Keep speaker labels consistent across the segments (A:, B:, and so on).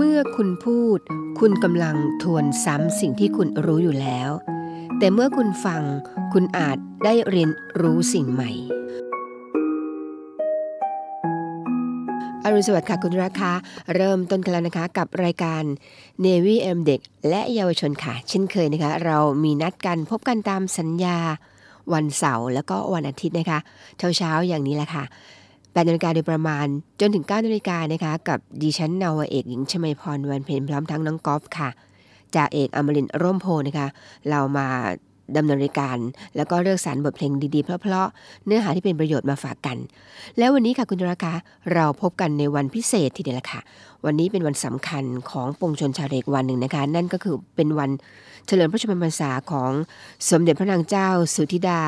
A: เมื่อคุณพูด คุณกำลังทวนซ้ำสิ่งที่คุณรู้อยู่แล้ว แต่เมื่อคุณฟัง คุณอาจได้เรียนรู้สิ่งใหม่ อรุณสวัสดิ์ค่ะคุณราคาเริ่มต้นกันแล้วนะคะกับรายการ Navy M เด็กและเยาวชนค่ะ เช่นเคยนะคะ เรามีนัดกันพบกันตามสัญญาวันเสาร์แล้วก็วันอาทิตย์นะคะ เช้าๆอย่างนี้แหละค่ะ 8นาฬิกาโดยประมาณ จนถึง9นาฬิกานะคะกับดิฉันนาวเอกหญิงชมาพรวันเพ็ญพร้อมทั้งน้องกอล์ฟค่ะจากเอกอมรินร่มโพนะคะ เรามาดำเนินรายการ แล้วก็เลือกสรรบทเพลงดีๆ เพราะๆเนื้อหาที่เป็นประโยชน์มาฝากกัน แล้ววันนี้ค่ะคุณราคาเราพบกันในวันพิเศษทีเดียวละค่ะ วันนี้เป็นวันสำคัญของปวงชนชาวเด็กวันหนึ่งนะคะ นั่นก็คือเป็นวันเฉลิมพระชนมพรรษาของสมเด็จพระนางเจ้า สุธิดา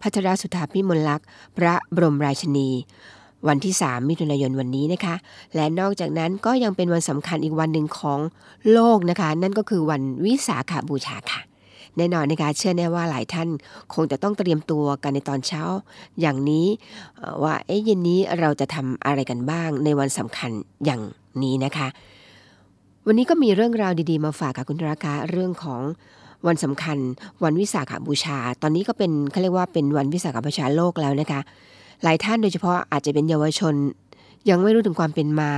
A: พัชรสุธาพิมลลักษณ์พระบรมราชินี วันที่ 3 มิถุนายนวันนี้นะคะ และนอกจากนั้นก็ยังเป็นวันสำคัญอีกวันหนึ่งของโลกนะคะ นั่นก็คือวันวิสาขาบูชาค่ะ แน่นอนนะคะเชื่อแน่ว่าหลายท่านคงจะต้องเตรียมตัวกันในตอนเช้า อย่างนี้ว่าเอ๊ะเย็นนี้เราจะทำอะไรกันบ้างในวันสำคัญอย่างนี้นะคะ วันนี้ก็มีเรื่องราวดีๆมาฝากค่ะคุณราคาเรื่องของวันสำคัญวันวิสาขบูชา ตอนนี้ก็เป็นเขาเรียกว่าเป็นวันวิสาขบูชาโลกแล้วนะคะ หลายท่านโดยเฉพาะอาจจะเป็นเยาวชน ยังไม่รู้ถึงความเป็นมา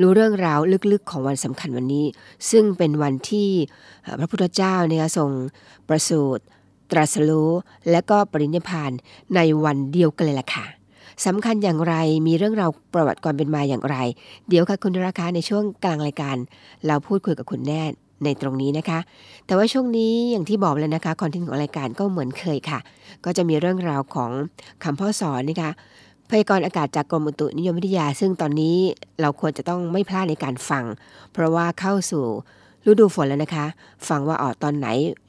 A: รู้เรื่องราวลึกๆของวันสำคัญวันนี้ ซึ่งเป็นวันที่พระพุทธเจ้าเนี่ยทรงประสูติตรัสรู้และก็ปรินิพพานในวันเดียวกันเลยล่ะค่ะสำคัญอย่างไรมีเรื่องราวประวัติความเป็นมาอย่างไร เดี๋ยวค่ะคุณราคาในช่วงกลางรายการ เราพูดคุยกับคุณแน่ ในตรงนี้นะคะ แต่ว่าช่วงนี้อย่างที่บอกเลยนะคะคอนเทนต์ของรายการก็เหมือนเคยค่ะ ก็จะมีเรื่องราวของคำพ่อสอนนะคะพยากรณ์อากาศจากกรมอุตุนิยมวิทยา ซึ่งตอนนี้เราควรจะต้องไม่พลาดในการฟัง เพราะว่าเข้าสู่ฤดูฝนแล้วนะคะ ฟังว่าออกตอนไหน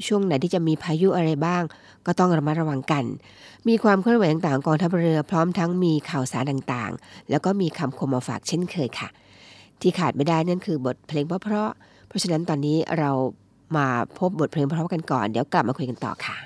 A: ช่วงไหนที่จะมีพายุอะไรบ้าง ก็ต้องระมัดระวังกัน มีความเคลื่อนไหวต่างๆกองทัพเรือพร้อมทั้งมีข่าวสารต่างๆ แล้วก็มีคำคมมาฝากเช่นเคยค่ะ ที่ขาดไม่ได้นั่นคือบทเพลงเพราะๆ เพราะฉะนั้นตอนนี้เรามาพบบทเพลงเพราะๆกันก่อน เดี๋ยวกลับมาคุยกันต่อค่ะ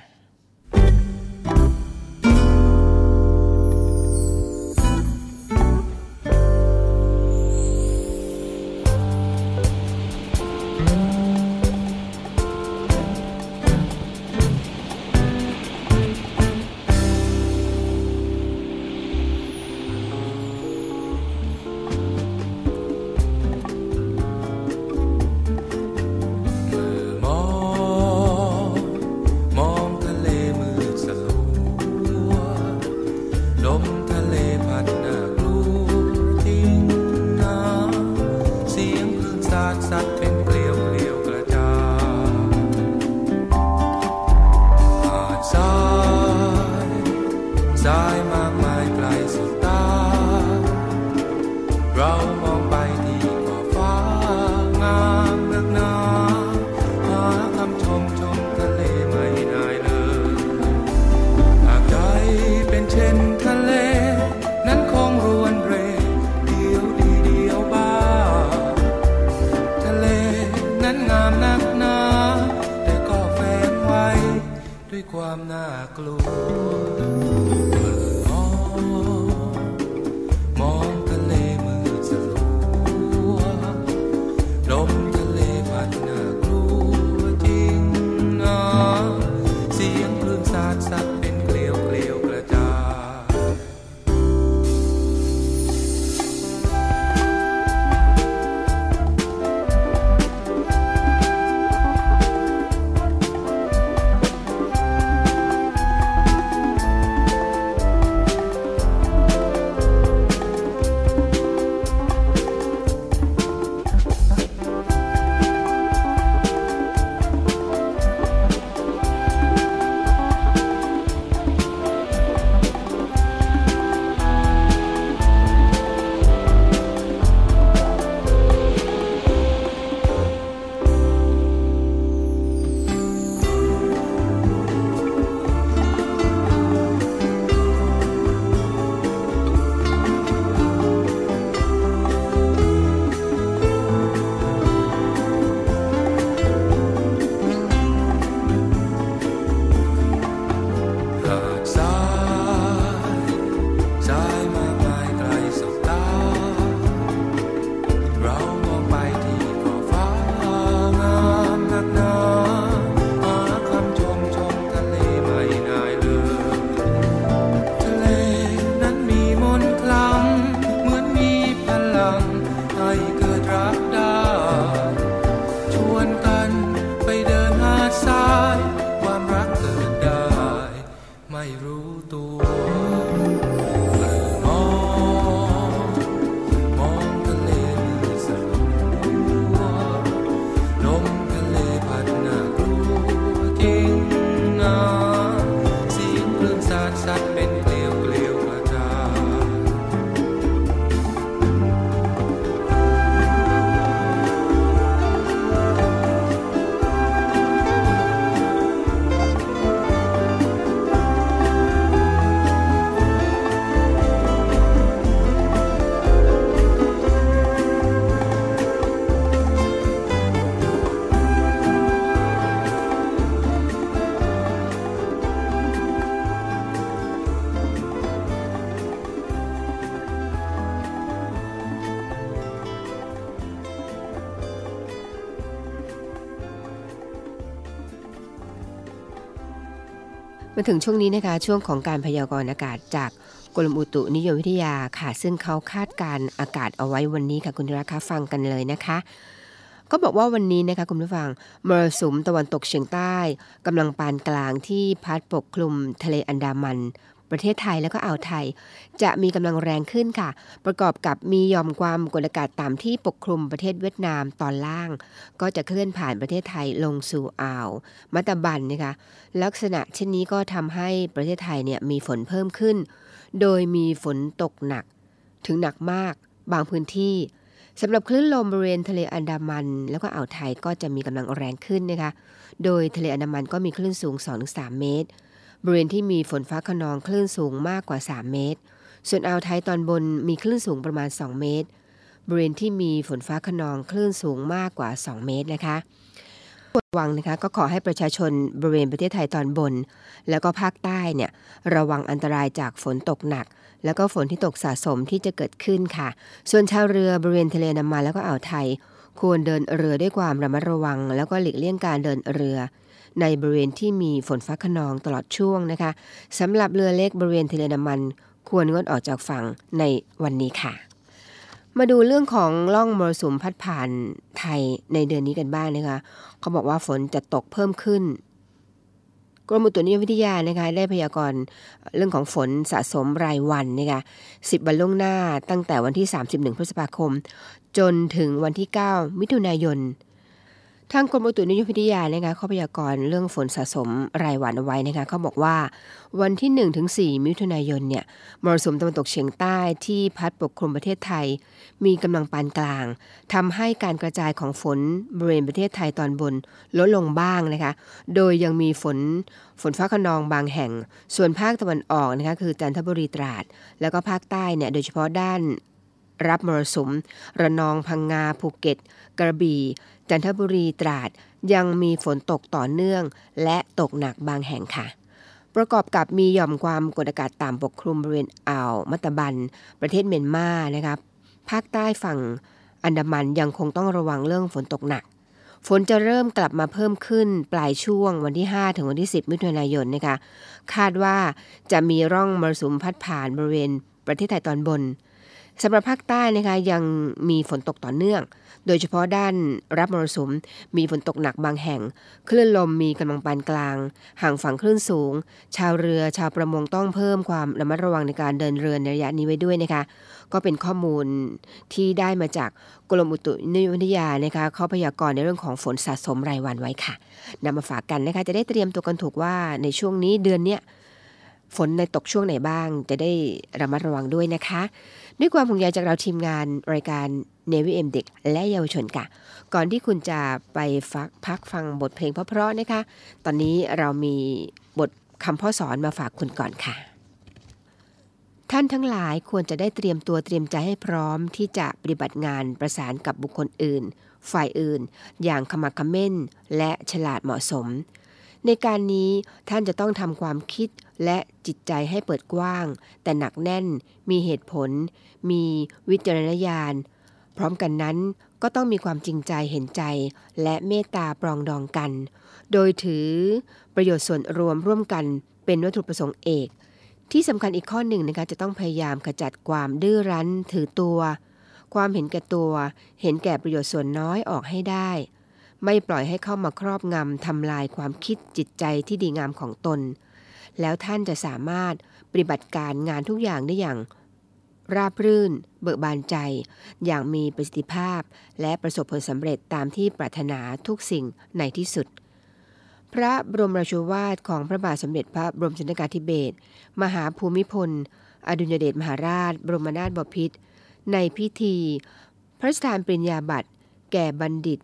B: มา
A: ถึงช่วงนี้นะคะช่วงของการพยากรณ์อากาศจากกรมอุตุนิยมวิทยาค่ะ ซึ่งเขาคาดการอากาศเอาไว้วันนี้ค่ะคุณราคาฟังกันเลยนะคะก็บอกว่าวันนี้นะคะคุณผู้ฟังมรสุมตะวันตกเฉียงใต้กำลังปานกลางที่พัดปกคลุมทะเลอันดามัน ประเทศไทยแล้วก็อ่าวไทย จะมีกำลังแรงขึ้นค่ะ ประกอบกับมียอมความกดอากาศต่ำที่ปกคลุมประเทศเวียดนามตอนล่าง ก็จะเคลื่อนผ่านประเทศไทยลงสู่อ่าวมัตตบันนะคะลักษณะเช่นนี้ก็ทำให้ประเทศไทยเนี่ยมีฝนเพิ่มขึ้น โดยมีฝนตกหนัก ถึงหนักมาก บางพื้นที่สำหรับคลื่นลมบริเวณทะเลอันดามัน แล้วก็อ่าวไทยก็จะมีกำลังแรงขึ้นนะคะ โดยทะเลอันดามันก็มีคลื่นสูง 2-3 เมตร บริเวณที่มีฝนฟ้าขนองคลื่นสูงมากกว่า 3 เมตร ส่วนอ่าวไทยตอนบนมีคลื่นสูงประมาณ 2 เมตร บริเวณที่มีฝนฟ้าขนองคลื่นสูงมากกว่า 2 เมตรนะคะระวังนะคะก็ขอให้ประชาชนบริเวณประเทศไทยตอนบน แล้วก็ภาคใต้เนี่ยระวังอันตรายจากฝนตกหนัก แล้วก็ฝนที่ตกสะสมที่จะเกิดขึ้นค่ะ ส่วนชาวเรือบริเวณทะเลน้ำมันแล้วก็อ่าวไทย ควรเดินเรือด้วยความระมัดระวัง แล้วก็หลีกเลี่ยงการเดินเรือ ในบริเวณที่มีฝนฟ้าขนองตลอดช่วงนะคะสำหรับเรือเล็กบริเวณทะเลน้ำมัน ควรงดออกจากฝั่งในวันนี้ค่ะ มาดูเรื่องของล่องมรสุมพัดผ่านไทยในเดือนนี้กันบ้างนะคะเขาบอกว่าฝนจะตกเพิ่มขึ้นกรมอุตุนิยมวิทยานะคะได้พยากรณ์เรื่องของฝนสะสมรายวันนะคะ10 วันล่วงหน้าตั้งแต่วันที่ 31 พฤษภาคม จนถึงวันที่ 9 มิถุนายน ทางกรมอุตุนิยมวิทยานะคะเขาพยากรณ์เรื่องฝนสะสมรายวันเอาไว้นะคะเขาบอกว่าวันที่1ถึง4มิถุนายนเนี่ยมรสุมตะวันตกเฉียงใต้ที่พัดปกคลุมประเทศไทย มีกำลังปานกลางทำให้การกระจายของฝนบริเวณประเทศไทยตอนบนลดลงบ้างนะคะ โดยยังมีฝนฝนฟ้าขนองบางแห่ง ส่วนภาคตะวันออกนะคะคือจันทบุรีตราด แล้วก็ภาคใต้เนี่ยโดยเฉพาะด้านรับมรสุม ระนองพังงาภูเก็ต กระบี่ จันทบุรีตราดยังมีฝนตกต่อเนื่องและตกหนักบางแห่งค่ะ ประกอบกับมีหย่อมความกดอากาศต่ำปกคลุมบริเวณอ่าวมัตบัน ประเทศเมียนมานะครับภาคใต้ฝั่งอันดามันยังคงต้องระวังเรื่องฝนตกหนัก ฝนจะเริ่มกลับมาเพิ่มขึ้นปลายช่วงวันที่ 5 ถึงวันที่ 10 มิถุนายนนะคะ คาดว่าจะมีร่องมรสุมพัดผ่านบริเวณประเทศไทยตอนบน สำหรับภาคใต้นะคะยังมีฝนตกต่อเนื่อง โดยเฉพาะด้านรับมรสุมมีฝนตกหนักบางแห่ง คลื่นลมมีกำลังปานกลาง ห่างฝั่งคลื่นสูง ชาวเรือชาวประมงต้องเพิ่มความระมัดระวังในการเดินเรือในระยะนี้ไว้ด้วยนะคะ ก็เป็นข้อมูลที่ได้มาจากกรมอุตุนิยมวิทยานะคะเขาพยากรณ์ในเรื่องของฝนสะสมรายวันไว้ค่ะนำมาฝากกันนะคะจะได้เตรียมตัวกันถูกว่าในช่วงนี้เดือนเนี้ยฝนในตกช่วงไหนบ้าง จะได้ระมัดระวังด้วยนะคะ ด้วยความห่วงใยจากเราทีมงานรายการเนวิเอ็มเด็กและเยาวชนค่ะ ก่อนที่คุณจะไปฟักพักฟังบทเพลงเพราะๆนะคะ ตอนนี้เรามีบทคำพ่อสอนมาฝากคุณก่อนค่ะ ท่านทั้งหลายควรจะได้เตรียมตัวเตรียมใจให้พร้อมที่จะปฏิบัติงานประสานกับบุคคลอื่น ฝ่ายอื่น อย่างขมักขม้น และฉลาดเหมาะสม ในการนี้ท่านจะต้องทำความคิดและจิตใจให้เปิดกว้าง แต่หนักแน่น มีเหตุผล มีวิจารณญาณ พร้อมกันนั้นก็ต้องมีความจริงใจเห็นใจ และเมตตาปรองดองกัน โดยถือประโยชน์ส่วนรวมร่วมกันเป็นวัตถุประสงค์เอก ที่สำคัญอีกข้อหนึ่งนะคะจะต้องพยายามขจัดความดื้อรั้นถือตัว ความเห็นแก่ตัว เห็นแก่ประโยชน์ส่วนน้อยออกให้ได้ ไม่ปล่อยให้เข้ามาครอบงำทำลายความคิดจิตใจที่ดีงามของตน แล้วท่านจะสามารถปฏิบัติการงานทุกอย่างได้อย่าง ราบรื่น เบิกบานใจ อย่างมีประสิทธิภาพ และประสบผลสำเร็จตามที่ปรารถนาทุกสิ่งในที่สุด พระบรมราชวาทของพระบาทสมเด็จพระบรมชนกาธิเบศรมหาภูมิพล อดุลยเดชมหาราช บรมนาถบพิตรในพิธี พระราชทานปริญญาบัตรแก่บัณฑิต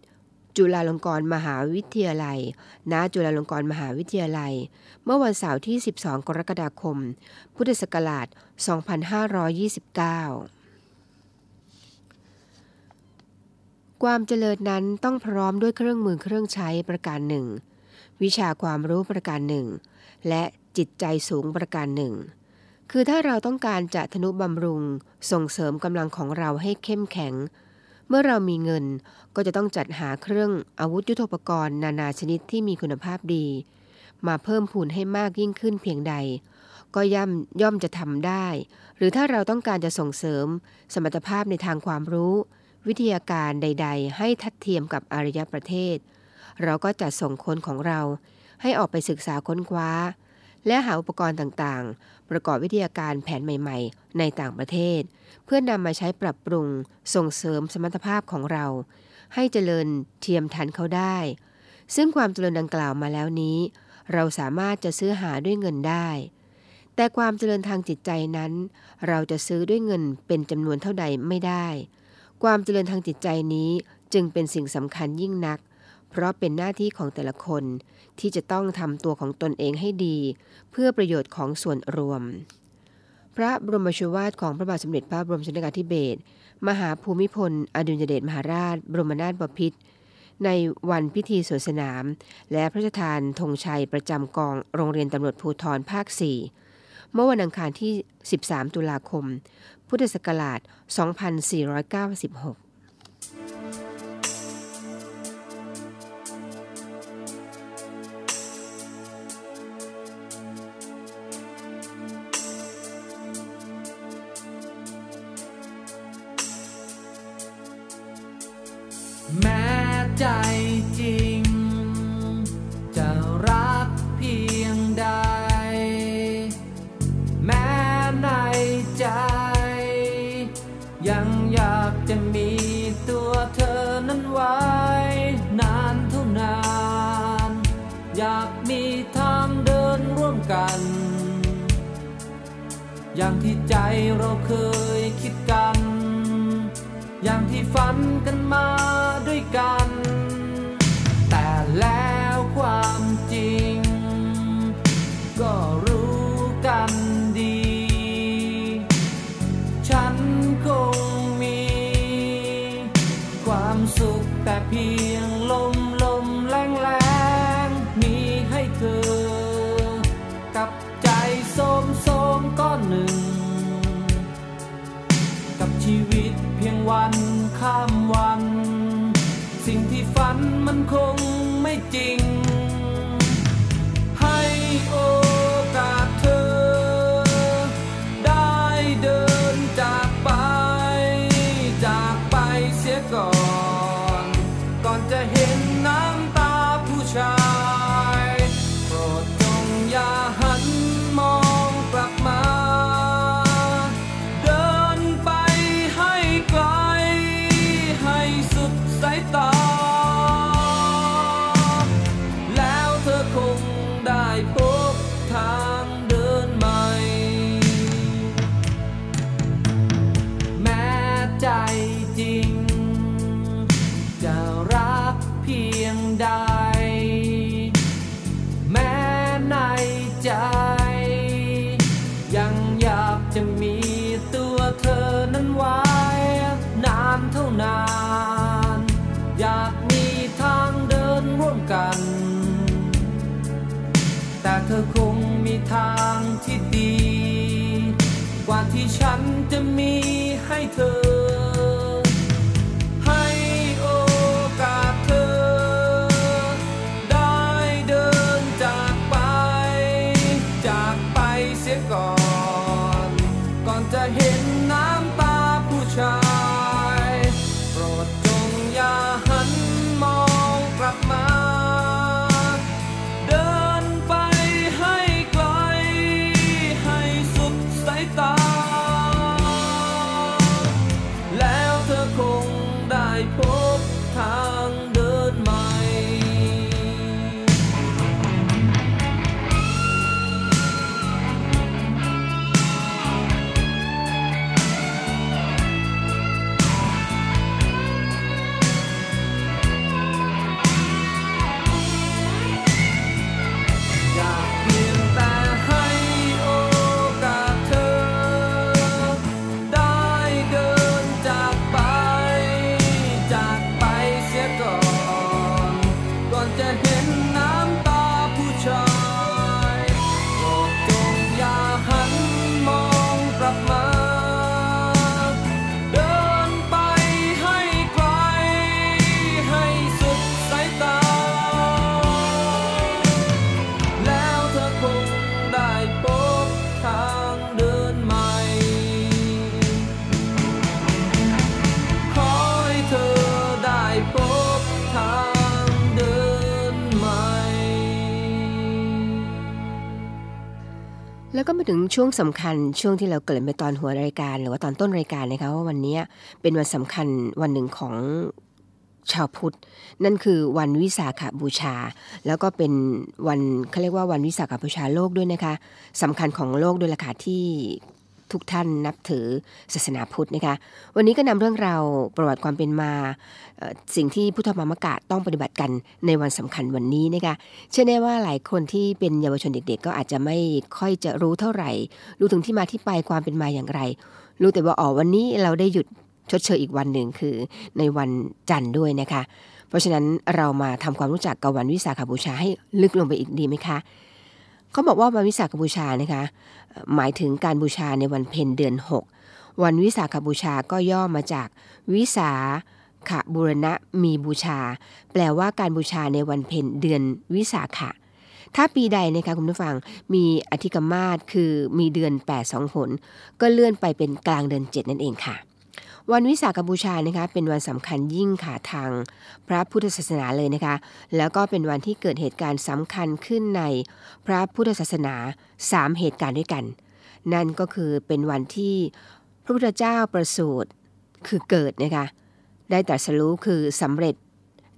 A: จุฬาลงกรณ์มหาวิทยาลัย ณ จุฬาลงกรณ์มหาวิทยาลัย เมื่อวันเสาร์ที่ 12 กรกฎาคม พุทธศักราช 2529ความเจริญนั้นต้องพร้อมด้วยเครื่องมือเครื่องใช้ประการหนึ่ง วิชาความรู้ประการหนึ่ง และจิตใจสูงประการหนึ่ง คือถ้าเราต้องการจะทนุบำรุง ส่งเสริมกำลังของเราให้เข้มแข็ง เมื่อเรามีเงินก็จะต้องจัดหาเครื่องอาวุธยุทโธปกรณ์นานาชนิดที่มีคุณภาพดี
C: มาเพิ่มพูนให้มากยิ่งขึ้นเพียงใด ก็ย่อมย่อมจะทำได้ หรือถ้าเราต้องการจะส่งเสริม สมรรถภาพในทางความรู้ วิทยาการใด ๆ ให้ทัดเทียมกับอารยประเทศ เราก็จะส่งคนของเราให้ออกไปศึกษาค้นคว้า และหาอุปกรณ์ต่างๆ ประกอบวิทยาการแผนใหม่ ๆ ในต่างประเทศ เพื่อนำมาใช้ปรับปรุงส่งเสริมสมรรถภาพของเรา ให้เจริญเทียมทันเขาได้ ซึ่งความเจริญดังกล่าวมาแล้วนี้ เราสามารถจะซื้อหาด้วยเงินได้ แต่ความเจริญทางจิตใจนั้น เราจะซื้อด้วยเงินเป็นจำนวนเท่าใดไม่ได้ ความเจริญทางจิตใจนี้จึงเป็นสิ่งสำคัญยิ่งนัก เพราะเป็นหน้าที่ของแต่ละคน ที่จะต้องทำตัวของตนเองให้ดี เพื่อประโยชน์ของส่วนรวม พระบรมชวาทของพระบาทสมเด็จพระบรมชนกาธิเบศรมหาภูมิพล อดุลยเดชมหาราช บรมนาถบพิตรในวันพิธีสวนสนาม และพระราชทานธงชัยประจำกองโรงเรียนตำรวจภูธรภาค 4 เมื่อวันอังคารที่ 13 ตุลาคม พุทธศักราช 2496
A: ถึงช่วงสำคัญช่วงที่เราเกิดไปตอนหัวรายการ หรือว่าตอนต้นรายการนะคะว่าวันนี้เป็นวันสำคัญวันหนึ่งของชาวพุทธ นั่นคือวันวิสาขบูชา แล้วก็เป็นวันเขาเรียกว่าวันวิสาขบูชาโลกด้วยนะคะสำคัญของโลกด้วยล่ะค่ะที่ ทุกท่านนับถือศาสนาพุทธนะคะ วันนี้ก็นำเรื่องราวประวัติความเป็นมา สิ่งที่พุทธมามกะต้องปฏิบัติกันในวันสำคัญวันนี้นะคะ เชื่อแน่ว่าหลายคนที่เป็นเยาวชนเด็กๆ ก็อาจจะไม่ค่อยจะรู้เท่าไหร่ รู้ถึงที่มาที่ไปความเป็นมาอย่างไร รู้แต่ว่าอ๋อวันนี้เราได้หยุดชดเชยอีกวันหนึ่งคือในวันจันทร์ด้วยนะคะ เพราะฉะนั้นเรามาทำความรู้จักกับวันวิสาขบูชาให้ลึกลงไปอีกดีไหมคะ เขาบอกว่าวันวิสาขบูชานะคะเอ่อหมายถึงการบูชาในวันเพ็ญเดือน 6 วันวิสาขบูชาก็ย่อมาจากวิสาขบูรณะมีบูชา แปลว่าการบูชาในวันเพ็ญเดือนวิสาขะ ถ้าปีใดนะคะคุณผู้ฟังมีอธิกรรมาสคือมีเดือน 8 2ผลก็เลื่อนไปเป็นกลางเดือน 7 นั่นเองค่ะ วันวิสาขบูชานะคะเป็นวันสำคัญยิ่งค่ะทางพระพุทธศาสนาเลยนะคะ แล้วก็เป็นวันที่เกิดเหตุการณ์สำคัญขึ้นในพระพุทธศาสนา 3 เหตุการณ์ด้วยกัน นั่นก็คือเป็นวันที่พระพุทธเจ้าประสูติคือเกิดนะคะได้ตรัสรู้คือสำเร็จ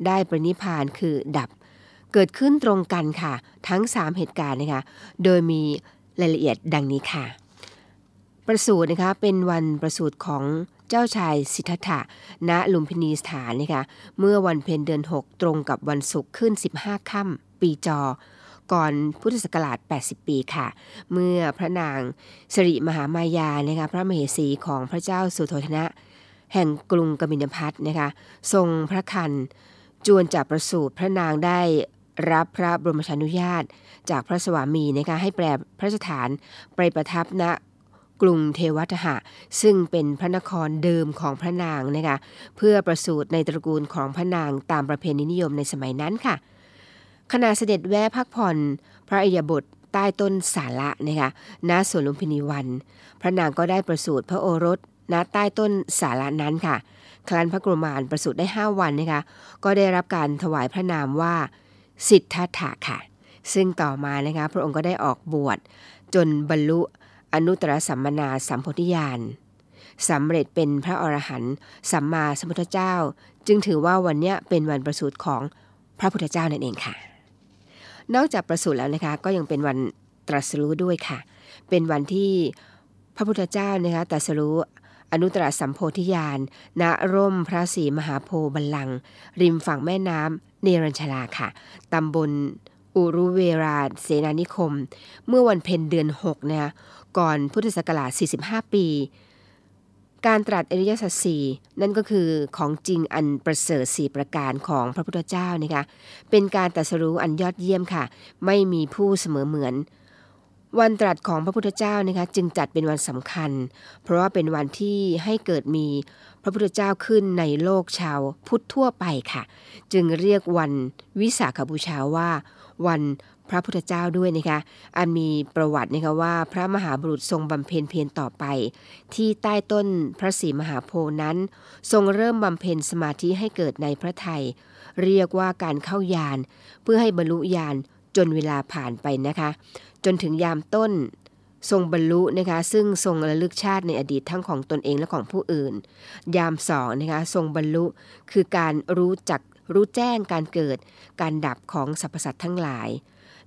A: ได้ปรินิพพานคือดับ เกิดขึ้นตรงกันค่ะ ทั้ง 3 เหตุการณ์นะคะโดยมีรายละเอียดดังนี้ค่ะ ประสูตินะคะเป็นวันประสูติของ เจ้าชายสิทธัตถะณลุมพินีสถานนะคะเมื่อวันเพ็ญเดือน 6 ตรงกับวันศุกร์ขึ้น 15 ค่ำปีจอ ก่อนพุทธศักราช 80 ปีค่ะ เมื่อพระนางสิริมหามายานะคะพระมเหสีของพระเจ้าสุโธทนะ แห่งกรุงกบิลพัทนะคะทรงพระคันจวนจากประสูติพระนางได้รับพระบรมชานุญาต จากพระสวามีนะคะให้แปลพระราชฐานไปประทับณ กรุงเทวทหะ ซึ่งเป็นพระนครเดิมของพระนางนะคะเพื่อประสูติในตระกูลของพระนางตามประเพณีนิยมในสมัยนั้นค่ะขณะเสด็จแวะพักผ่อนพระอิยาบทใต้ต้นสาระนะคะณสวนลุมพินีวัน พระนางก็ได้ประสูติพระโอรสณใต้ต้นสาระนั้นค่ะ ครั้นพระกรมานประสูติได้ 5 วันนะคะก็ได้รับการถวายพระนามว่าสิทธัตถะค่ะ ซึ่งต่อมานะคะพระองค์ก็ได้ออกบวชจนบรรลุ อนุตตรสัมมนาสัมโพธิญาณสำเร็จเป็นพระอรหันต์สัมมาสัมพุทธเจ้า จึงถือว่าวันนี้เป็นวันประสูติของพระพุทธเจ้านั่นเองค่ะ นอกจากประสูติแล้วนะคะ ก็ยังเป็นวันตรัสรู้ด้วยค่ะ เป็นวันที่พระพุทธเจ้านะคะตรัสรู้อนุตตรสัมโพธิญาณณร่มพระศรีมหาโพบัลลัง ริมฝั่งแม่น้ำเนรัญชลาค่ะตำบล อุรุเวราเสนานิคม เมื่อวันเพ็ญเดือน6นะก่อนพุทธศักราช 45 ปี การตรัสอริยสัจสี่นั่นก็คือของจริงอันประเสริฐสี่ประการของพระพุทธเจ้านะคะเป็นการตรัสรู้อันยอดเยี่ยมค่ะ ไม่มีผู้เสมอเหมือนวันตรัสของพระพุทธเจ้านะคะจึงจัดเป็นวันสำคัญ เพราะว่าเป็นวันที่ให้เกิดมีพระพุทธเจ้าขึ้นในโลกชาวพุทธทั่วไปค่ะ จึงเรียกวันวิสาขบูชาว่า วันพระพุทธเจ้าด้วยนะคะอันมีประวัตินะคะว่าพระมหาบุรุษทรงบำเพ็ญเพียรต่อไป ที่ใต้ต้นพระศรีมหาโพธิ์นั้น ทรงเริ่มบำเพ็ญสมาธิให้เกิดในพระไทย เรียกว่าการเข้ายาน เพื่อให้บรรลุญาณจนเวลาผ่านไปนะคะ จนถึงยามต้นทรงบรรลุนะคะซึ่งทรงระลึกชาติในอดีตทั้งของตนเองและของผู้อื่น ยามสองนะคะทรงบรรลุคือการรู้จัก รู้แจ้งการเกิด การดับของสรรพสัตว์ทั้งหลาย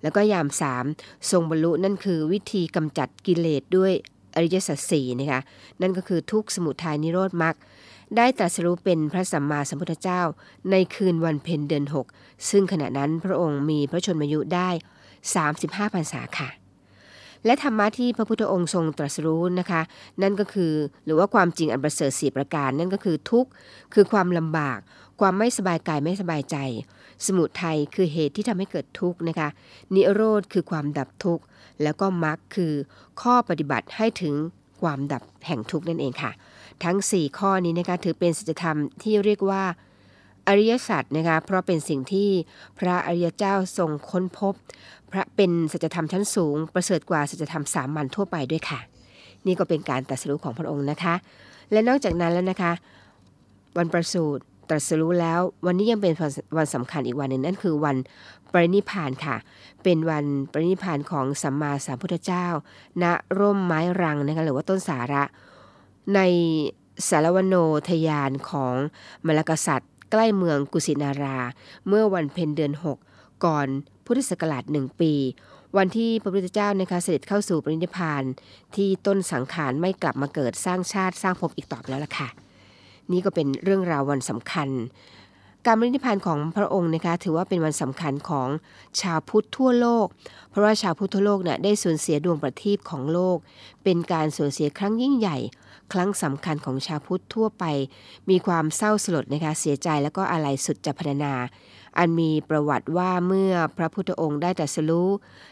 A: แล้วก็ยามสามทรงบรรลุนั่นคือวิธีกำจัดกิเลสด้วยอริยสัจสี่นะคะนั่นก็คือทุกสมุทัยนิโรธมรรคได้ตรัสรู้เป็นพระสัมมาสัมพุทธเจ้า ในคืนวันเพ็ญเดือนหกซึ่งขณะนั้นพระองค์มีพระชนมายุได้ 35พรรษาค่ะ และธรรมะที่พระพุทธองค์ทรงตรัสรู้นะคะ นั่นก็คือหรือว่าความจริงอันประเสริฐสี่ประการ นั่นก็คือทุกข์คือความลำบาก ความไม่สบายกายไม่สบายใจ สมุทัยคือเหตุที่ทำให้เกิดทุกข์นะคะ นิโรธคือความดับทุกข์ แล้วก็มรรคคือข้อปฏิบัติให้ถึงความดับแห่งทุกข์นั่นเองค่ะ ทั้ง 4 ข้อนี้นะคะถือเป็นสัจธรรมที่เรียกว่า อริยสัจนะคะเพราะเป็นสิ่งที่พระอริยเจ้าทรงค้นพบ พระเป็นสัจธรรมชั้นสูง ประเสริฐกว่าสัจธรรมสามัญทั่วไปด้วยค่ะ นี่ก็เป็นการตรัสรู้ของพระองค์นะคะ และนอกจากนั้นแล้วนะคะ วันประสูติตรัสรู้แล้ว วันนี้ยังเป็นวันสำคัญอีกวันหนึ่งนั่นคือวันปรินิพานค่ะ เป็นวันปรินิพานของสัมมาสัมพุทธเจ้า ณร่มไม้รังนะคะหรือว่าต้นสาระ ในสารวโนทยานของมลกษัตริย์ ใกล้เมืองกุสินารา เมื่อวันเพ็ญเดือน 6 ก่อนพุทธศักราชหนึ่งปี วันที่พระพุทธเจ้านะคะเสด็จเข้าสู่ปรินิพานที่ต้นสังขารไม่กลับมาเกิดสร้างชาติสร้างภพอีกต่อไปแล้วล่ะค่ะ นี่ก็เป็นเรื่องราววันสำคัญ การปรินิพานของพระองค์นะคะถือว่าเป็นวันสำคัญของชาวพุทธทั่วโลก เพราะว่าชาวพุทธทั่วโลกเนี่ยได้สูญเสียดวงประทีปของโลก เป็นการสูญเสียครั้งยิ่งใหญ่ ครั้งสำคัญของชาวพุทธทั่วไป มีความเศร้าสลดนะคะเสียใจแล้วก็อะไรสุดจะพรรณนา อันมีประวัติว่าเมื่อพระพุทธองค์ได้ตรัสรู้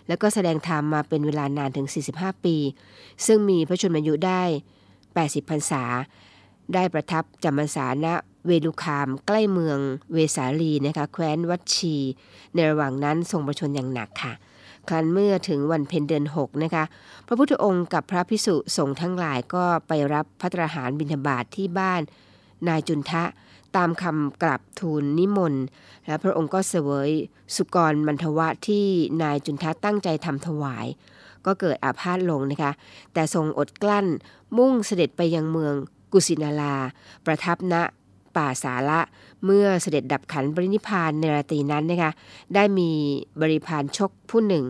A: แล้วก็แสดงธรรมมาเป็นเวลานานถึง 45 ปี ซึ่งมีพระชนมายุได้ 80พรรษา ได้ประทับจำพรรษาณเวลุคามใกล้เมืองเวสาลีนะคะแคว้นวัดชี ในระหว่างนั้นทรงประชนอย่างหนักค่ะ ครั้นเมื่อถึงวันเพ็ญเดือน6นะคะ พระพุทธองค์กับพระพิสุสงฆ์ทั้งหลายก็ไปรับพัตราหารบิณฑบาตทที่บ้าน นายจุนทะตามคำกราบทูลนิมนต์ และพระองค์ก็เสวยสุกรมันทวะที่นายจุนทะตั้งใจทำถวาย ก็เกิดอาพาธลงนะคะ แต่ทรงอดกลั้นมุ่งเสด็จไปยังเมืองกุสินาราประทับณป่าสาละ เมื่อเสด็จดับขันปรินิพานในราตรีนั้นนะคะได้มีบริพารชกผู้หนึ่ง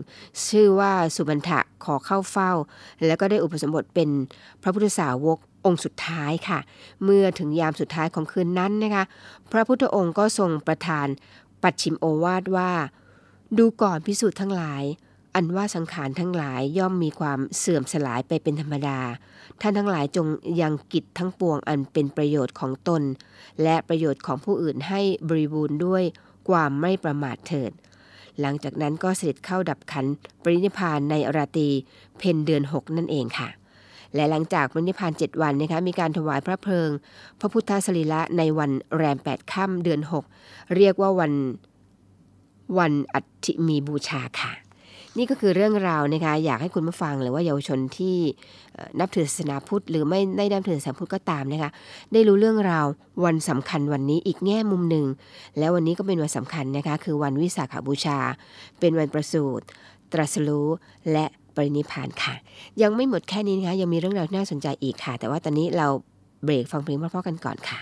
A: ชื่อว่าสุบันทะขอเข้าเฝ้า แล้วก็ได้อุปสมบทเป็นพระพุทธสาวกองค์สุดท้ายค่ะ เมื่อถึงยามสุดท้ายของคืนนั้นนะคะพระพุทธองค์ก็ทรงประทานปัดชิมโอวาทว่า ดูก่อนพิสูจน์ทั้งหลาย อันว่าสังขารทั้งหลายย่อมมีความเสื่อมสลายไปเป็นธรรมดา ท่านทั้งหลายจงยังกิจทั้งปวงอันเป็นประโยชน์ของตน และประโยชน์ของผู้อื่นให้บริบูรณ์ด้วยความไม่ประมาทเถิด หลังจากนั้นก็เสด็จเข้าดับขันปรินิพานในราตรีเพนเดือน 6 นั่นเองค่ะ และหลังจากปรินิพาน7วันนะคะมีการถวายพระเพลิง พระพุทธสรีระในวันแรม 8 ค่ำเดือน 6 เรียกว่าวันวันอัฐิมีบูชาค่ะ นี่ก็คือเรื่องราวนะคะอยากให้คุณผู้ฟังหรือว่าเยาวชนที่นับถือศาสนาพุทธหรือไม่ได้นับถือศาสนาพุทธก็ตามนะคะได้รู้เรื่องราววันสำคัญวันนี้อีกแง่มุมหนึ่ง แล้ววันนี้ก็เป็นวันสำคัญนะคะคือวันวิสาขบูชา เป็นวันประสูติตรัสรู้และปรินิพานค่ะ ยังไม่หมดแค่นี้นะคะยังมีเรื่องราวน่าสนใจอีกค่ะ แต่ว่าตอนนี้เราเบรกฟังเพลงเพราะๆกันก่อนค่ะ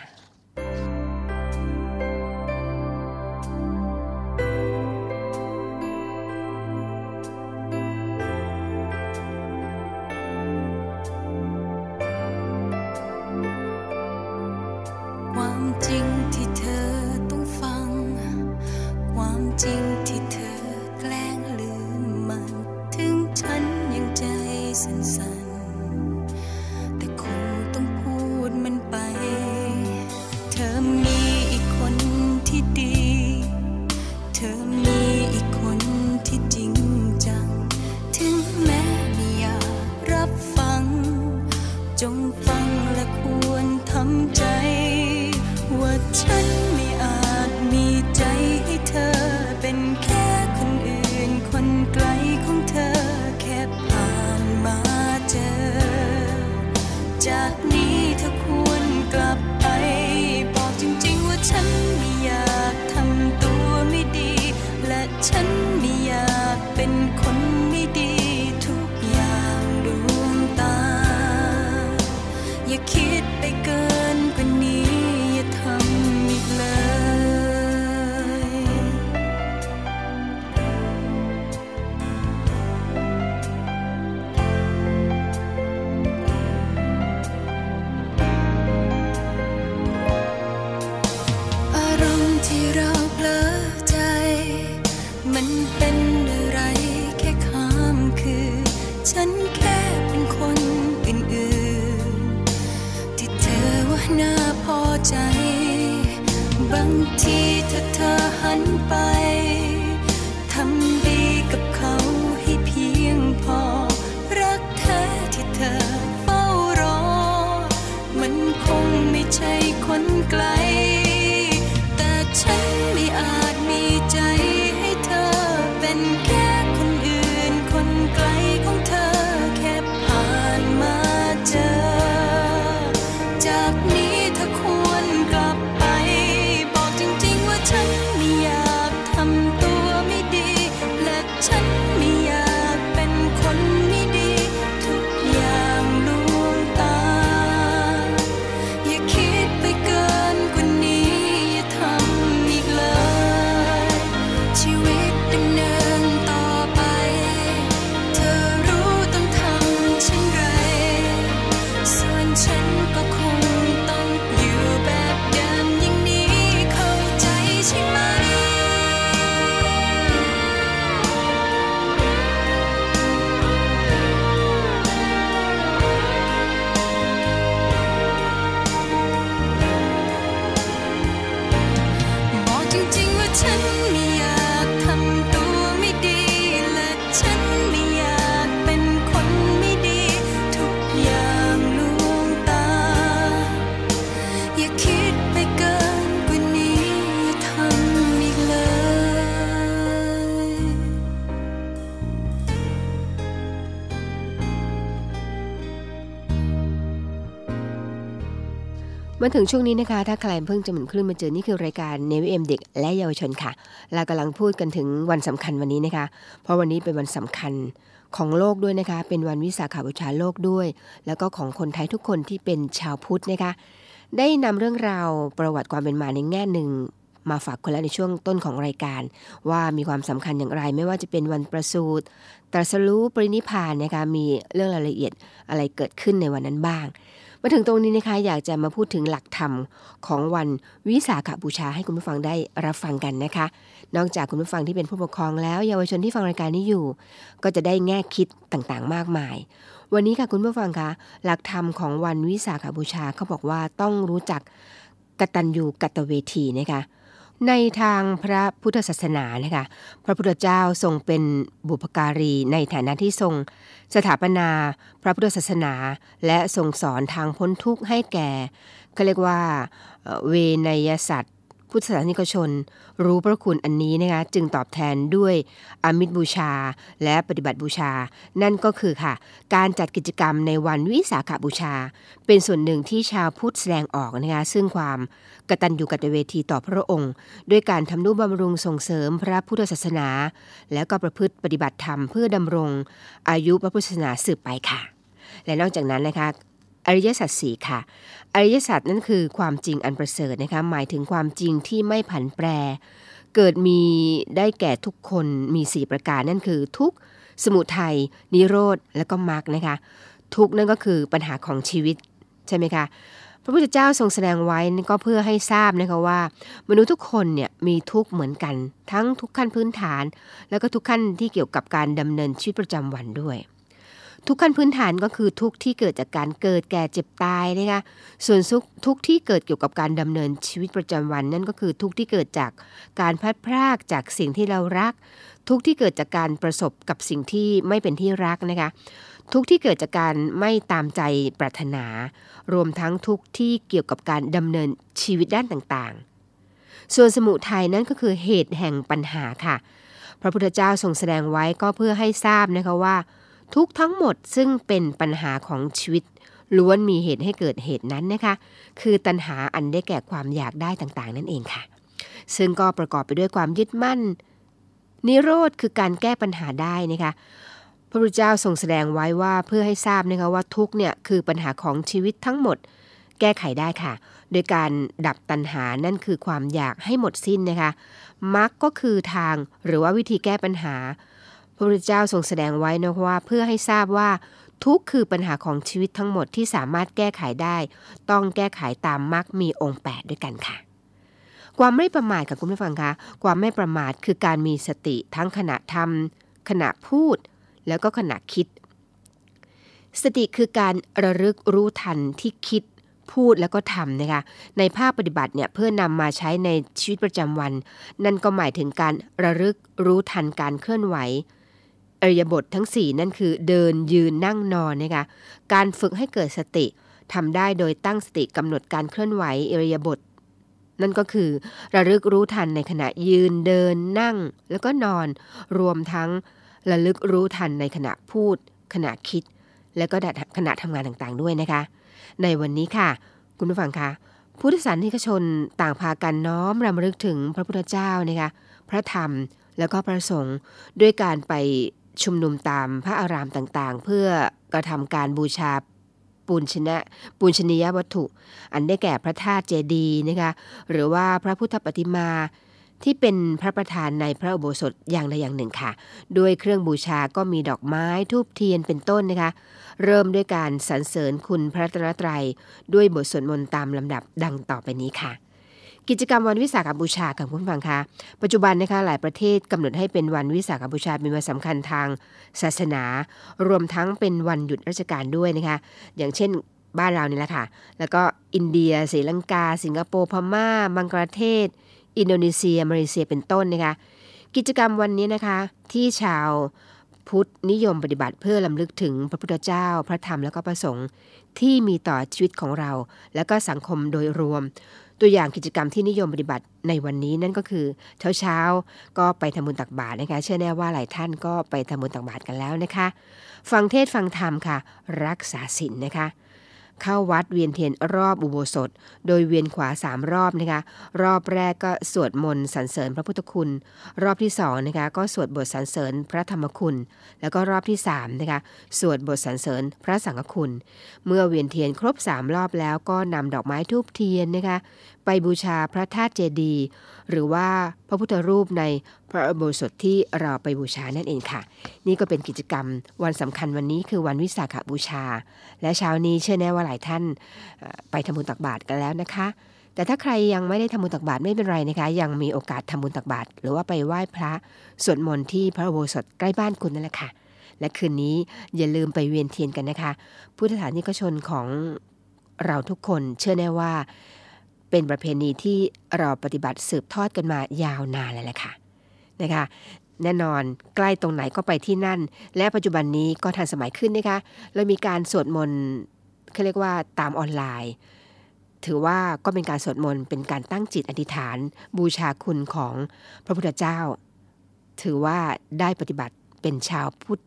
D: มา
A: ถึงช่วงนี้นะคะ ถ้าใครเพิ่งจะเหมือนคลื่นมาเจอ นี่คือรายการเนวิเอ็มเด็กและเยาวชนค่ะ เรากำลังพูดกันถึงวันสำคัญวันนี้นะคะ เพราะวันนี้เป็นวันสำคัญของโลกด้วยนะคะ เป็นวันวิสาขบูชาโลกด้วย แล้วก็ของคนไทยทุกคนที่เป็นชาวพุทธนะคะ ได้นำเรื่องราวประวัติความเป็นมาในแง่หนึ่งมาฝากคนล้วในช่วงต้นของรายการ ว่ามีความสำคัญอย่างไร ไม่ว่าจะเป็นวันประสูติตรัสรู้ปรินิพานนะคะมีเรื่องรายละเอียดอะไรเกิดขึ้นในวันนั้นบ้าง มาถึงตรงนี้นะคะอยากจะมาพูดถึงหลักธรรมของวันวิสาขบูชาให้คุณผู้ฟังได้รับฟังกันนะคะ นอกจากคุณผู้ฟังที่เป็นผู้ปกครองแล้วเยาวชนที่ฟังรายการนี้อยู่ ก็จะได้แง่คิดต่างๆ มากมาย วันนี้ค่ะคุณผู้ฟังคะหลักธรรมของวันวิสาขบูชาเขาบอกว่าต้องรู้จักกตัญญูกตเวทีนะคะ ในทางพระพุทธศาสนานะคะพระพุทธเจ้าทรงเป็นบุพการีในฐานะที่ทรง สถาปนาพระพุทธศาสนา และทรงสอนทางพ้นทุกข์ให้แก่เขาเรียกว่าเวนยสัตว์ พุทธศาสนิกชน รู้พระคุณอันนี้นะคะจึงตอบแทนด้วยอมิตรบูชา และปฏิบัติบูชา นั่นก็คือค่ะ การจัดกิจกรรมในวันวิสาขบูชา เป็นส่วนหนึ่งที่ชาวพุทธแสดงออกนะคะซึ่งความกตัญญูกตเวทีต่อพระองค์ ด้วยการทำนุบำรุงส่งเสริมพระพุทธศาสนา และก็ประพฤติปฏิบัติธรรมเพื่อดำรง อายุพระพุทธศาสนาสืบไปค่ะและนอกจากนั้นนะคะ อริยสัจสี่ค่ะ อริยสัจนั่นคือความจริงอันประเสริฐนะคะหมายถึงความจริงที่ไม่ผันแปร เกิดมีได้แก่ทุกคนมี4ประการนั่นคือทุกสมุทัยนิโรธและก็มรรคนะคะทุกนั่นก็คือปัญหาของชีวิตใช่ไหมคะพระพุทธเจ้าทรงแสดงไว้ก็เพื่อให้ทราบนะคะว่า มนุษย์ทุกคนเนี่ยมีทุกข์เหมือนกัน ทั้งทุกขั้นพื้นฐาน แล้วก็ทุกขั้นที่เกี่ยวกับการดำเนินชีวิตประจำวันด้วย ทุกขั้นพื้นฐานก็คือทุกที่เกิดจากการเกิดแก่เจ็บตายนะคะส่วนทุกทุกที่เกิดเกี่ยวกับการดำเนินชีวิตประจำวัน นั่นก็คือทุกที่เกิดจากการพลัดพรากจากสิ่งที่เรารัก ทุกที่เกิดจากการประสบกับสิ่งที่ไม่เป็นที่รักนะคะทุกที่เกิดจากการไม่ตามใจปรารถนา รวมทั้งทุกที่เกี่ยวกับการดำเนินชีวิตด้านต่างๆ ส่วนสมุทัยนั่นก็คือเหตุแห่งปัญหาค่ะ พระพุทธเจ้าทรงแสดงไว้ก็เพื่อให้ทราบนะคะว่า ทุกทั้งหมดซึ่งเป็นปัญหาของชีวิต ล้วนมีเหตุให้เกิดเหตุนั้นนะคะ คือตัณหาอันได้แก่ความอยากได้ต่างๆ นั่นเองค่ะ ซึ่งก็ประกอบไปด้วยความยึดมั่น นิโรธคือการแก้ปัญหาได้นะคะพระพุทธเจ้าทรงแสดงไว้ว่าเพื่อให้ทราบนะคะว่าทุกเนี่ยคือปัญหาของชีวิตทั้งหมด แก้ไขได้ค่ะ โดยการดับตัณหานั่นคือความอยากให้หมดสิ้นนะคะมรรคก็คือทางหรือว่าวิธีแก้ปัญหา ระพุทธเจ้าทรงแสดงไว้นะว่าเพื่อให้ทราบว่าทุกคือปัญหาของชีวิตทั้งหมดที่สามารถแก้ไขได้ ต้องแก้ไขตามมรรคมีองค์ 8 ด้วยกันค่ะ ความไม่ประมาทค่ะคุณผู้ฟังคะความไม่ประมาทคือการมีสติทั้งขณะทำขณะพูด แล้วก็ขณะคิด สติคือการระลึกรู้ทันที่คิดพูดแล้วก็ทำนะคะในภาคปฏิบัติเนี่ยเพื่อนำมาใช้ในชีวิตประจำวัน นั่นก็หมายถึงการระลึกรู้ทันการเคลื่อนไหว อริยบททั้ง 4 นั่นคือเดินยืนนั่งนอนนะคะการฝึกให้เกิดสติทำได้โดยตั้งสติกำหนดการเคลื่อนไหวอริยบท นั่นก็คือ ระลึกรู้ทันในขณะยืนเดินนั่ง แล้วก็นอนรวมทั้งระลึกรู้ทันในขณะพูด ขณะคิด แล้วก็ขณะทำงานต่างๆด้วยนะคะ ในวันนี้ค่ะ คุณผู้ฟังคะพุทธศาสนิกชนต่างพากันน้อมรำลึกถึงพระพุทธเจ้านะคะพระธรรมแล้วก็พระสงฆ์ด้วยการไป ชุมนุมตามพระอารามต่างๆ เพื่อกระทำการบูชาปูนชนะปูนชนียวัตถุ อันได้แก่พระธาตุเจดีย์นะคะหรือว่าพระพุทธปฏิมาที่เป็นพระประธานในพระอุโบสถอย่างใดอย่างหนึ่งค่ะ ด้วยเครื่องบูชาก็มีดอกไม้ทูบเทียนเป็นต้นนะคะ เริ่มด้วยการสรรเสริญคุณพระรัตนตรัย ด้วยบทสวดมนต์ตามลำดับดังต่อไปนี้ค่ะ กิจกรรมวันวิสาขบูชาค่ะคุณผู้ฟังคะปัจจุบันนะคะหลายประเทศกำหนดให้เป็นวันวิสาขบูชาเป็นวันสำคัญทางศาสนา รวมทั้งเป็นวันหยุดราชการด้วยนะคะ อย่างเช่นบ้านเรานี่แหละค่ะ แล้วก็อินเดียศรีลังกา สิงคโปร์พม่าบังกลาเทศ อินโดนีเซีย มาเลเซียเป็นต้นนะคะกิจกรรมวันนี้นะคะที่ชาวพุทธนิยมปฏิบัติเพื่อลำลึกถึงพระพุทธเจ้า พระธรรมแล้วก็พระสงฆ์ที่มีต่อชีวิตของเรา และก็สังคมโดยรวม ตัวอย่างกิจกรรมที่นิยมปฏิบัติในวันนี้นั่นก็คือ เช้าเช้าก็ไปทำบุญตักบาตรนะคะ เชื่อแน่ว่าหลายท่านก็ไปทำบุญตักบาตรกันแล้วนะคะ ฟังเทศฟังธรรมค่ะ รักษาศีลนะคะ เข้าวัดเวียนเทียนรอบอุโบสถ โดยเวียนขวาสามรอบนะคะรอบแรกก็สวดมนต์สรรเสริญพระพุทธคุณ รอบที่สองนะคะก็สวดบทสรรเสริญพระธรรมคุณ แล้วก็รอบที่สามนะคะสวดบทสรรเสริญพระสังฆคุณ เมื่อเวียนเทียนครบสามรอบแล้วก็นำดอกไม้ทูบเทียนนะคะไปบูชาพระธาตุเจดีย์ หรือว่าพระพุทธรูปในพระอุโบสถที่เราไปบูชานั่นเองค่ะ นี่ก็เป็นกิจกรรมวันสำคัญวันนี้คือวันวิสาขบูชา และเช้านี้เชื่อแน่ว่าหลายท่านไปทำบุญตักบาตรกันแล้วนะคะ แต่ถ้าใครยังไม่ได้ทำบุญตักบาตรไม่เป็นไรนะคะ ยังมีโอกาสทำบุญตักบาตรหรือว่าไปไหว้พระสวดมนต์ที่พระอุโบสถใกล้บ้านคุณนั่นแหละค่ะและคืนนี้อย่าลืมไปเวียนเทียนกันนะคะ พุทธศาสนิกชนของเราทุกคนเชื่อแน่ว่า เป็นประเพณีที่เราปฏิบัติสืบทอดกันมายาวนานเลยแหละค่ะนะคะแน่นอนใกล้ตรงไหนก็ไปที่นั่น และปัจจุบันนี้ก็ทันสมัยขึ้นนะคะเรามีการสวดมนต์เขาเรียกว่าตามออนไลน์ ถือว่าก็เป็นการสวดมนต์เป็นการตั้งจิตอธิษฐาน บูชาคุณของพระพุทธเจ้า ถือว่าได้ปฏิบัติเป็นชาวพุทธ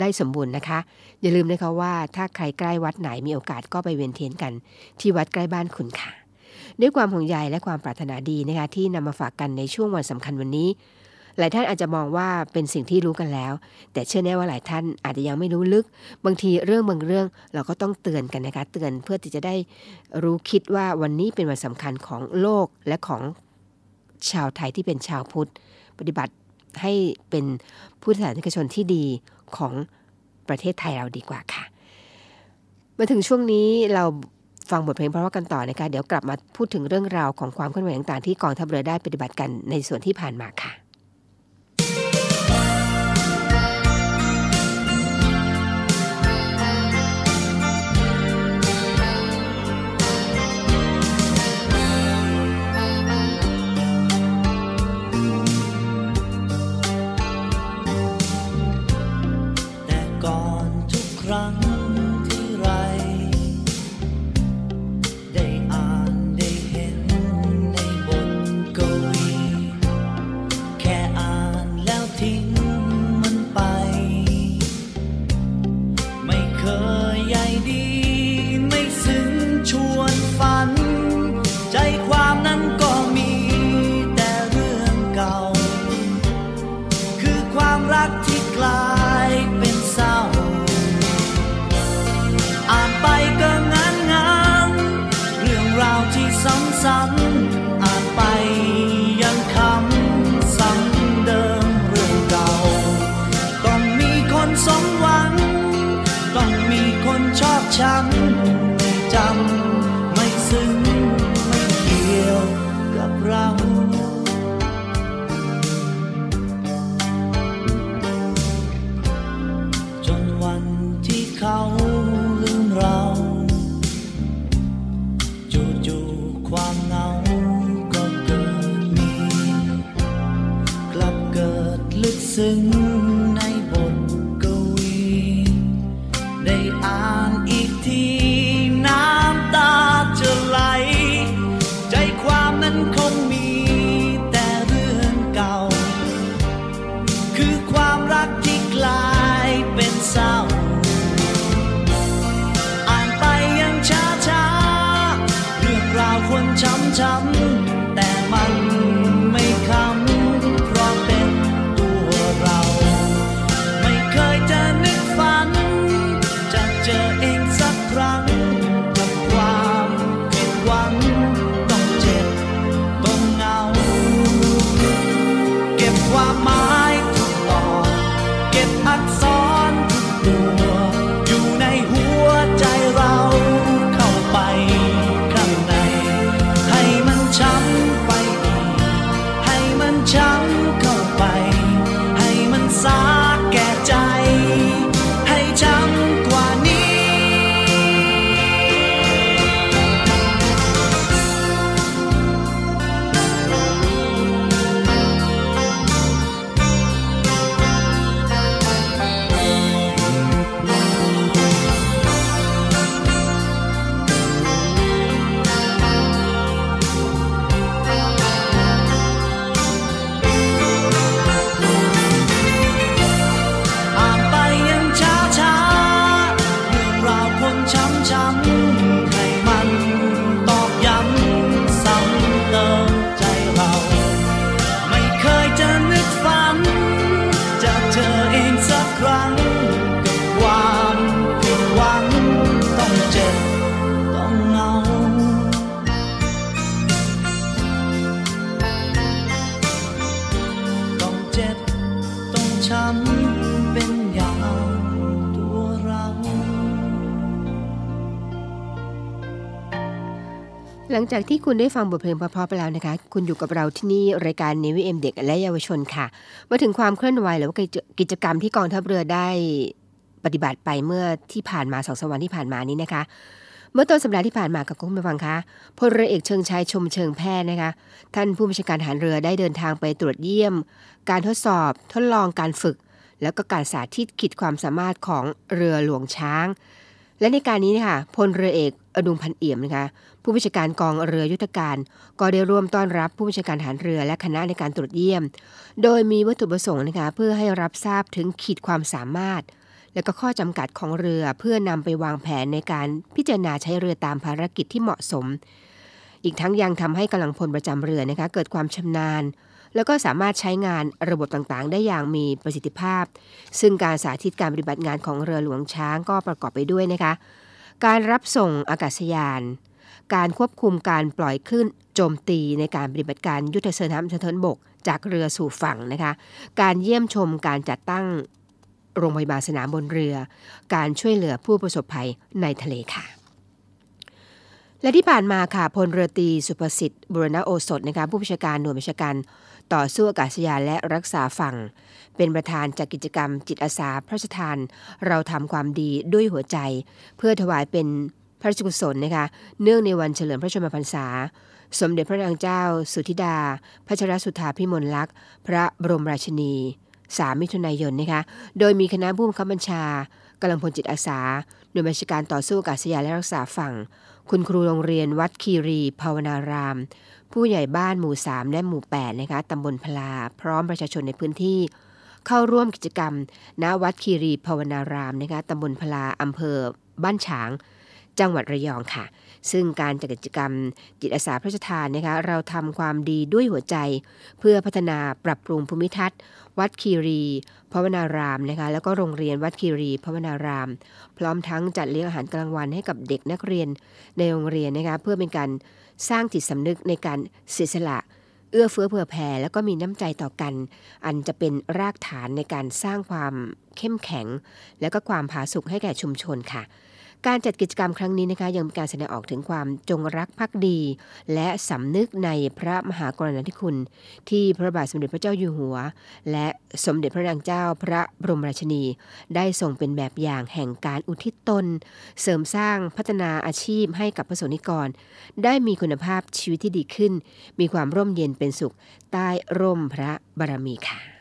A: ได้สมบูรณ์นะคะ อย่าลืมนะคะว่าถ้าใครใกล้วัดไหนมีโอกาสก็ไปเวียนเทียนกัน ที่วัดใกล้บ้านคุณค่ะ ด้วยความห่วงใยและความปรารถนาดีนะคะที่นำมาฝากกันในช่วงวันสำคัญวันนี้ หลายท่านอาจจะมองว่าเป็นสิ่งที่รู้กันแล้ว แต่เชื่อแน่ว่าหลายท่านอาจจะยังไม่รู้ลึก บางทีเรื่องบางเรื่องเราก็ต้องเตือนกันนะคะเตือนเพื่อที่จะได้รู้คิดว่าวันนี้เป็นวันสำคัญของโลกและของชาวไทยที่เป็นชาวพุทธ ปฏิบัติให้เป็นผู้ศาสนิกชนที่ดีของประเทศไทยเราดีกว่าค่ะ มาถึงช่วงนี้เรา ฟังบทเพลงเพราะว่ากันต่อนะคะ เดี๋ยวกลับมาพูดถึงเรื่องราวของความเคลื่อนไหวต่างๆที่กองทัพเรือได้ปฏิบัติกันในส่วนที่ผ่านมาค่ะ
E: หลังจากที่คุ
A: ณได้ฟังบทเพลงเพราะๆไปแล้วนะคะ คุณอยู่กับเราที่นี่รายการเนวิเอ็มเด็กและเยาวชนค่ะ มาถึงความเคลื่อนไหวหรือว่ากิจกรรมที่กองทัพเรือได้ปฏิบัติไปเมื่อที่ผ่านมาสองสวันที่ผ่านมานี้นะคะ เมื่อต้นสัปดาห์ที่ผ่านมากับคุณผู้ฟังคะพลเรือเอกเชิงชายชมเชิงแพทย์นะคะ ท่านผู้บัญชาการทหารเรือได้เดินทางไปตรวจเยี่ยม การทดสอบ ทดลองการฝึก แล้วก็การสาธิตขีดความสามารถของเรือหลวงช้าง และในการนี้นะคะพลเรือเอกอดุงพันเอี่ยมนะคะ ผู้บัญชาการกองเรือยุทธการ ก็ได้ร่วมต้อนรับผู้บัญชาการทหารเรือและคณะในการตรวจเยี่ยม โดยมีวัตถุประสงค์นะคะเพื่อให้รับทราบถึงขีดความสามารถ และก็ข้อจำกัดของเรือเพื่อนำไปวางแผนในการพิจารณาใช้เรือตามภารกิจที่เหมาะสม อีกทั้งยังทำให้กำลังพลประจำเรือนะคะเกิดความชำนาญแล้วก็สามารถใช้งานระบบต่างๆ ได้อย่างมีประสิทธิภาพ ซึ่งการสาธิตการปฏิบัติงานของเรือหลวงช้างก็ประกอบไปด้วยนะคะ การรับส่งอากาศยาน การควบคุมการปล่อยคลื่นโจมตีในการปฏิบัติการยุทธเสนาสะเทินบก จากเรือสู่ฝั่งนะคะ การเยี่ยมชมการจัดตั้งโรงพยาบาลสนามบนเรือ การช่วยเหลือผู้ประสบภัยในทะเลค่ะและที่ผ่านมาค่ะพลเรือตรีสุภสิทธิ์บุรณโอสถนะคะผู้บัญชาการหน่วยบัญชาการต่อสู้อากาศยานและรักษาฝั่ง เป็นประธานจากกิจกรรมจิตอาสาพระราชทาน เราทำความดีด้วยหัวใจ เพื่อถวายเป็น พระราชกุศลนะคะเนื่องในวันเฉลิมพระชนมพรรษา สมเด็จพระนางเจ้า สุธิดาพัชรสุธาพิมลลักษณ์ พระบรมราชินี 3 มิถุนายนนะคะโดยมีคณะผู้บังคับบัญชากำลังพลจิตอาสาหน่วยบัญชาการต่อสู้อากาศยานและรักษาฝั่ง คุณครูโรงเรียนวัดคีรีภาวนาราม ผู้ใหญ่บ้านหมู่ 3 และหมู่ 8 นะคะตำบลพลา พร้อมประชาชนในพื้นที่ เข้าร่วมกิจกรรม ณวัดคีรีภาวนารามนะคะตำบลพลาอำเภอบ้านฉาง จังหวัดระยองค่ะ ซึ่งการจัดกิจกรรมจิตอาสาพระราชทานนะคะเราทำความดีด้วยหัวใจ เพื่อพัฒนาปรับปรุงภูมิทัศน์ วัดคีรีภาวนารามนะคะแล้วก็โรงเรียนวัดคีรีภาวนาราม พร้อมทั้งจัดเลี้ยงอาหารกลางวันให้กับเด็กนักเรียนในโรงเรียนนะคะเพื่อเป็นการสร้างจิตสำนึกในการเสียสละเอื้อเฟื้อเผื่อแผ่แล้วก็มีน้ำใจต่อกัน อันจะเป็นรากฐานในการสร้างความเข้มแข็ง และก็ความผาสุกให้แก่ชุมชนค่ะ การจัดกิจกรรมครั้งนี้นะคะยังมีการแสดงออกถึงความจงรักภักดี และสำนึกในพระมหากรุณาธิคุณ ที่พระบาทสมเด็จพระเจ้าอยู่หัว และสมเด็จพระนางเจ้าพระบรมราชินี ได้ทรงเป็นแบบอย่างแห่งการอุทิศตน เสริมสร้างพัฒนาอาชีพให้กับประสนิกร ได้มีคุณภาพชีวิตที่ดีขึ้น มีความร่มเย็นเป็นสุข ใต้ร่มพระบารมีค่ะ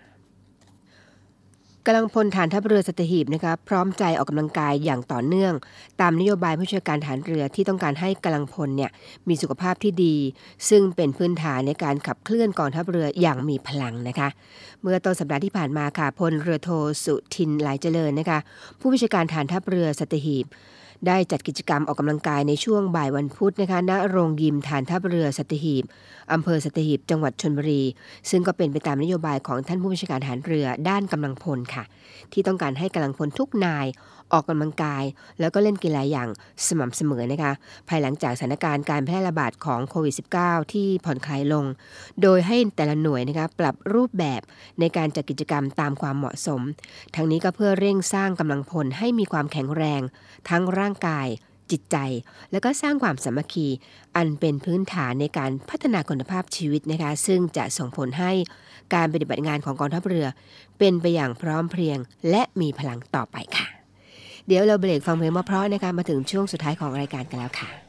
A: กำลังพลฐานทัพเรือสตหีบนะคะพร้อมใจออกกำลังกายอย่างต่อเนื่อง ตามนโยบายผู้ช่วยการฐานเรือที่ต้องการให้กำลังพลเนี่ยมีสุขภาพที่ดี ซึ่งเป็นพื้นฐานในการขับเคลื่อนกองทัพเรืออย่างมีพลังนะคะ เมื่อต้นสัปดาห์ที่ผ่านมาค่ะพลเรือโทสุทินหลายเจริญนะคะผู้บัญชาการฐานทัพเรือสตหีบ ได้จัดกิจกรรมออกกำลังกายในช่วงบ่ายวันพุธนะคะณโรงยิมฐานทัพเรือสัตหีบอำเภอสัตหีบจังหวัดชนบุรี ซึ่งก็เป็นไปตามนโยบายของท่านผู้บัญชาการฐานเรือด้านกำลังพลค่ะ ที่ต้องการให้กำลังพลทุกนาย ออกกำลังกาย แล้วก็เล่นกีฬาอย่างสม่ำเสมอนะคะ ภายหลังจากสถานการณ์การแพร่ระบาดของโควิด -19 ที่ผ่อนคลายลง โดยให้แต่ละหน่วยนะคะปรับรูปแบบในการจัดกิจกรรมตามความเหมาะสม ทั้งนี้ก็เพื่อเร่งสร้างกำลังพลให้มีความแข็งแรง ทั้งร่างกายจิตใจ และก็สร้างความสามัคคี อันเป็นพื้นฐานในการพัฒนาคุณภาพชีวิตนะคะ ซึ่งจะส่งผลให้การปฏิบัติงานของกองทัพเรือ เป็นไปอย่างพร้อมเพรียง และมีพลังต่อไปค่ะ เดี๋ยวเราเบรกฟังเพลงเพราะนะคะมาถึงช่วงสุดท้ายของรายการกันแล้วค่ะ「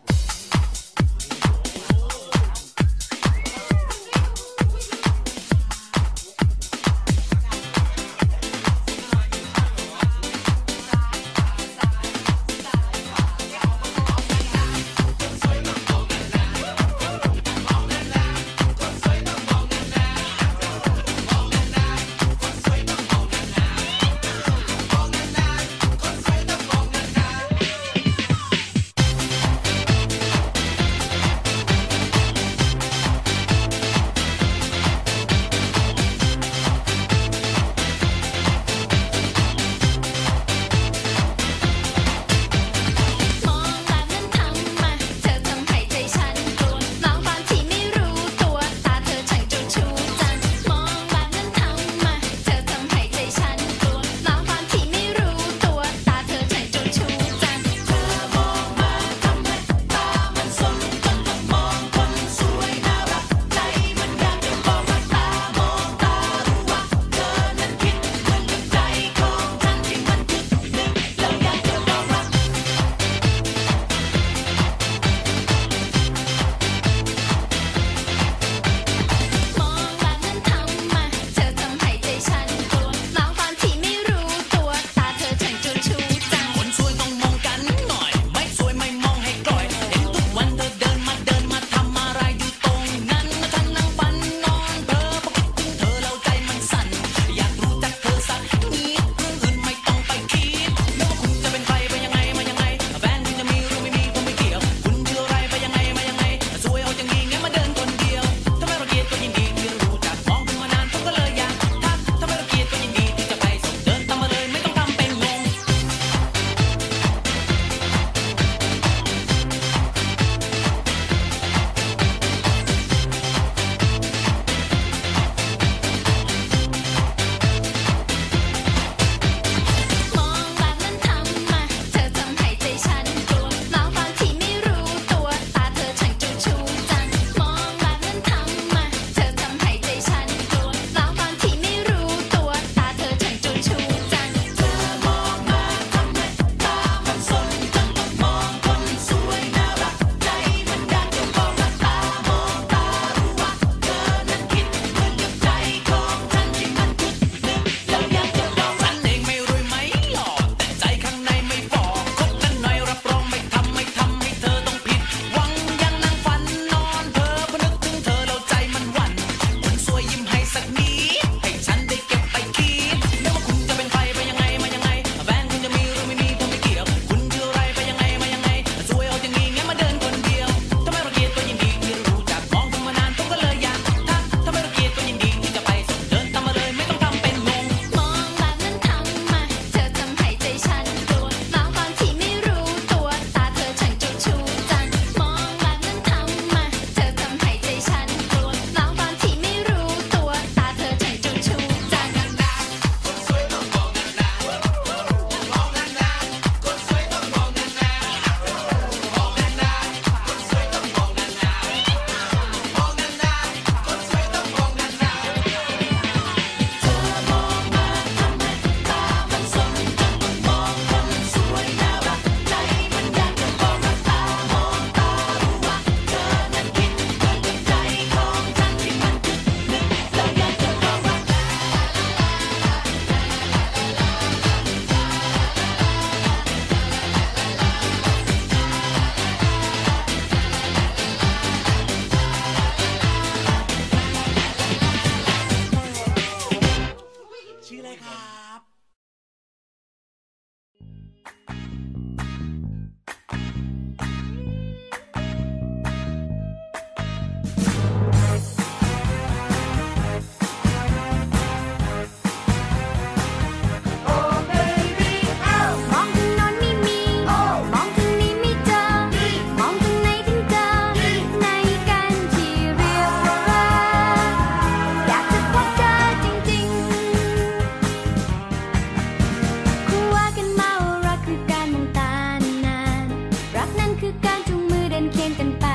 A: ดินเคียงกันไป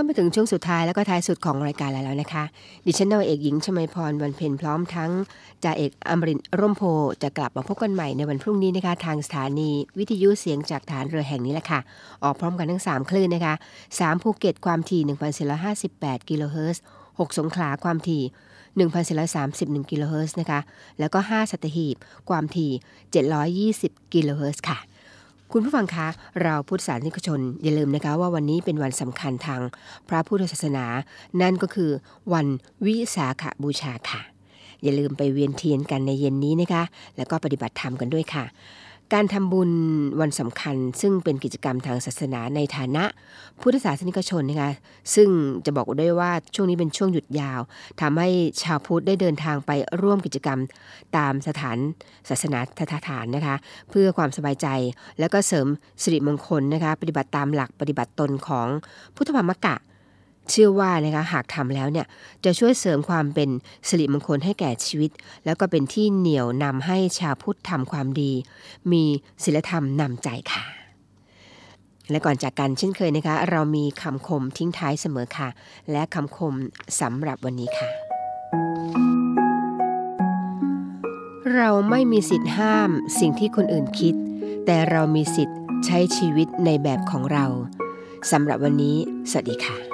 A: ก็มาถึงช่วงสุดท้ายแล้วก็ท้ายสุดของรายการแล้วนะคะ ดิฉันนาวาเอกหญิงชมาพรวันเพ็ญพร้อมทั้งจ่าเอกอมรินร่มโพจะกลับมาพบกันใหม่ในวันพรุ่งนี้นะคะ ทางสถานีวิทยุเสียงจากทหารเรือแห่งนี้แหละค่ะ ออกพร้อมกันทั้ง 3 คลื่นนะคะ 3 ภูเก็ตความถี่1,458กิโลเฮิรตซ์6สงขลาความถี่1,431กิโลเฮิรตซ์นะคะ แล้วก็ 5 สัตหีบ ความถี่ 720กิโลเฮิรตซ์ค่ะ คุณผู้ฟังคะ เราพุทธศาสนิกชน อย่าลืมนะคะว่าวันนี้เป็นวันสำคัญทางพระพุทธศาสนา นั่นก็คือวันวิสาขบูชาค่ะ อย่าลืมไปเวียนเทียนกันในเย็นนี้นะคะ แล้วก็ปฏิบัติธรรมกันด้วยค่ะ การทำบุญวันสำคัญ ซึ่งเป็นกิจกรรมทางศาสนาในฐานะพุทธศาสนิกชนนะคะซึ่งจะบอกได้ว่าช่วงนี้เป็นช่วงหยุดยาวทำให้ชาวพุทธได้เดินทางไปร่วมกิจกรรมตามสถานศาสนาสถานนะคะ เพื่อความสบายใจแล้วก็เสริมสิริมงคลนะคะ ปฏิบัติตามหลักปฏิบัติตนของพุทธธรรมกะ เชื่อว่านะคะหากทำแล้วเนี่ยจะช่วยเสริมความเป็นสิริมงคลให้แก่ชีวิต แล้วก็เป็นที่เหนี่ยวนำให้ชาวพุทธทำความดี มีศีลธรรมนำใจค่ะ และก่อนจากกันเช่นเคยนะคะ เรามีคำคมทิ้งท้ายเสมอค่ะ และคำคมสำหรับวันนี้ค่ะ เราไม่มีสิทธิ์ห้ามสิ่งที่คนอื่นคิด แต่เรามีสิทธิ์ใช้ชีวิตในแบบของเราสำหรับวันนี้ สวัสดีค่ะ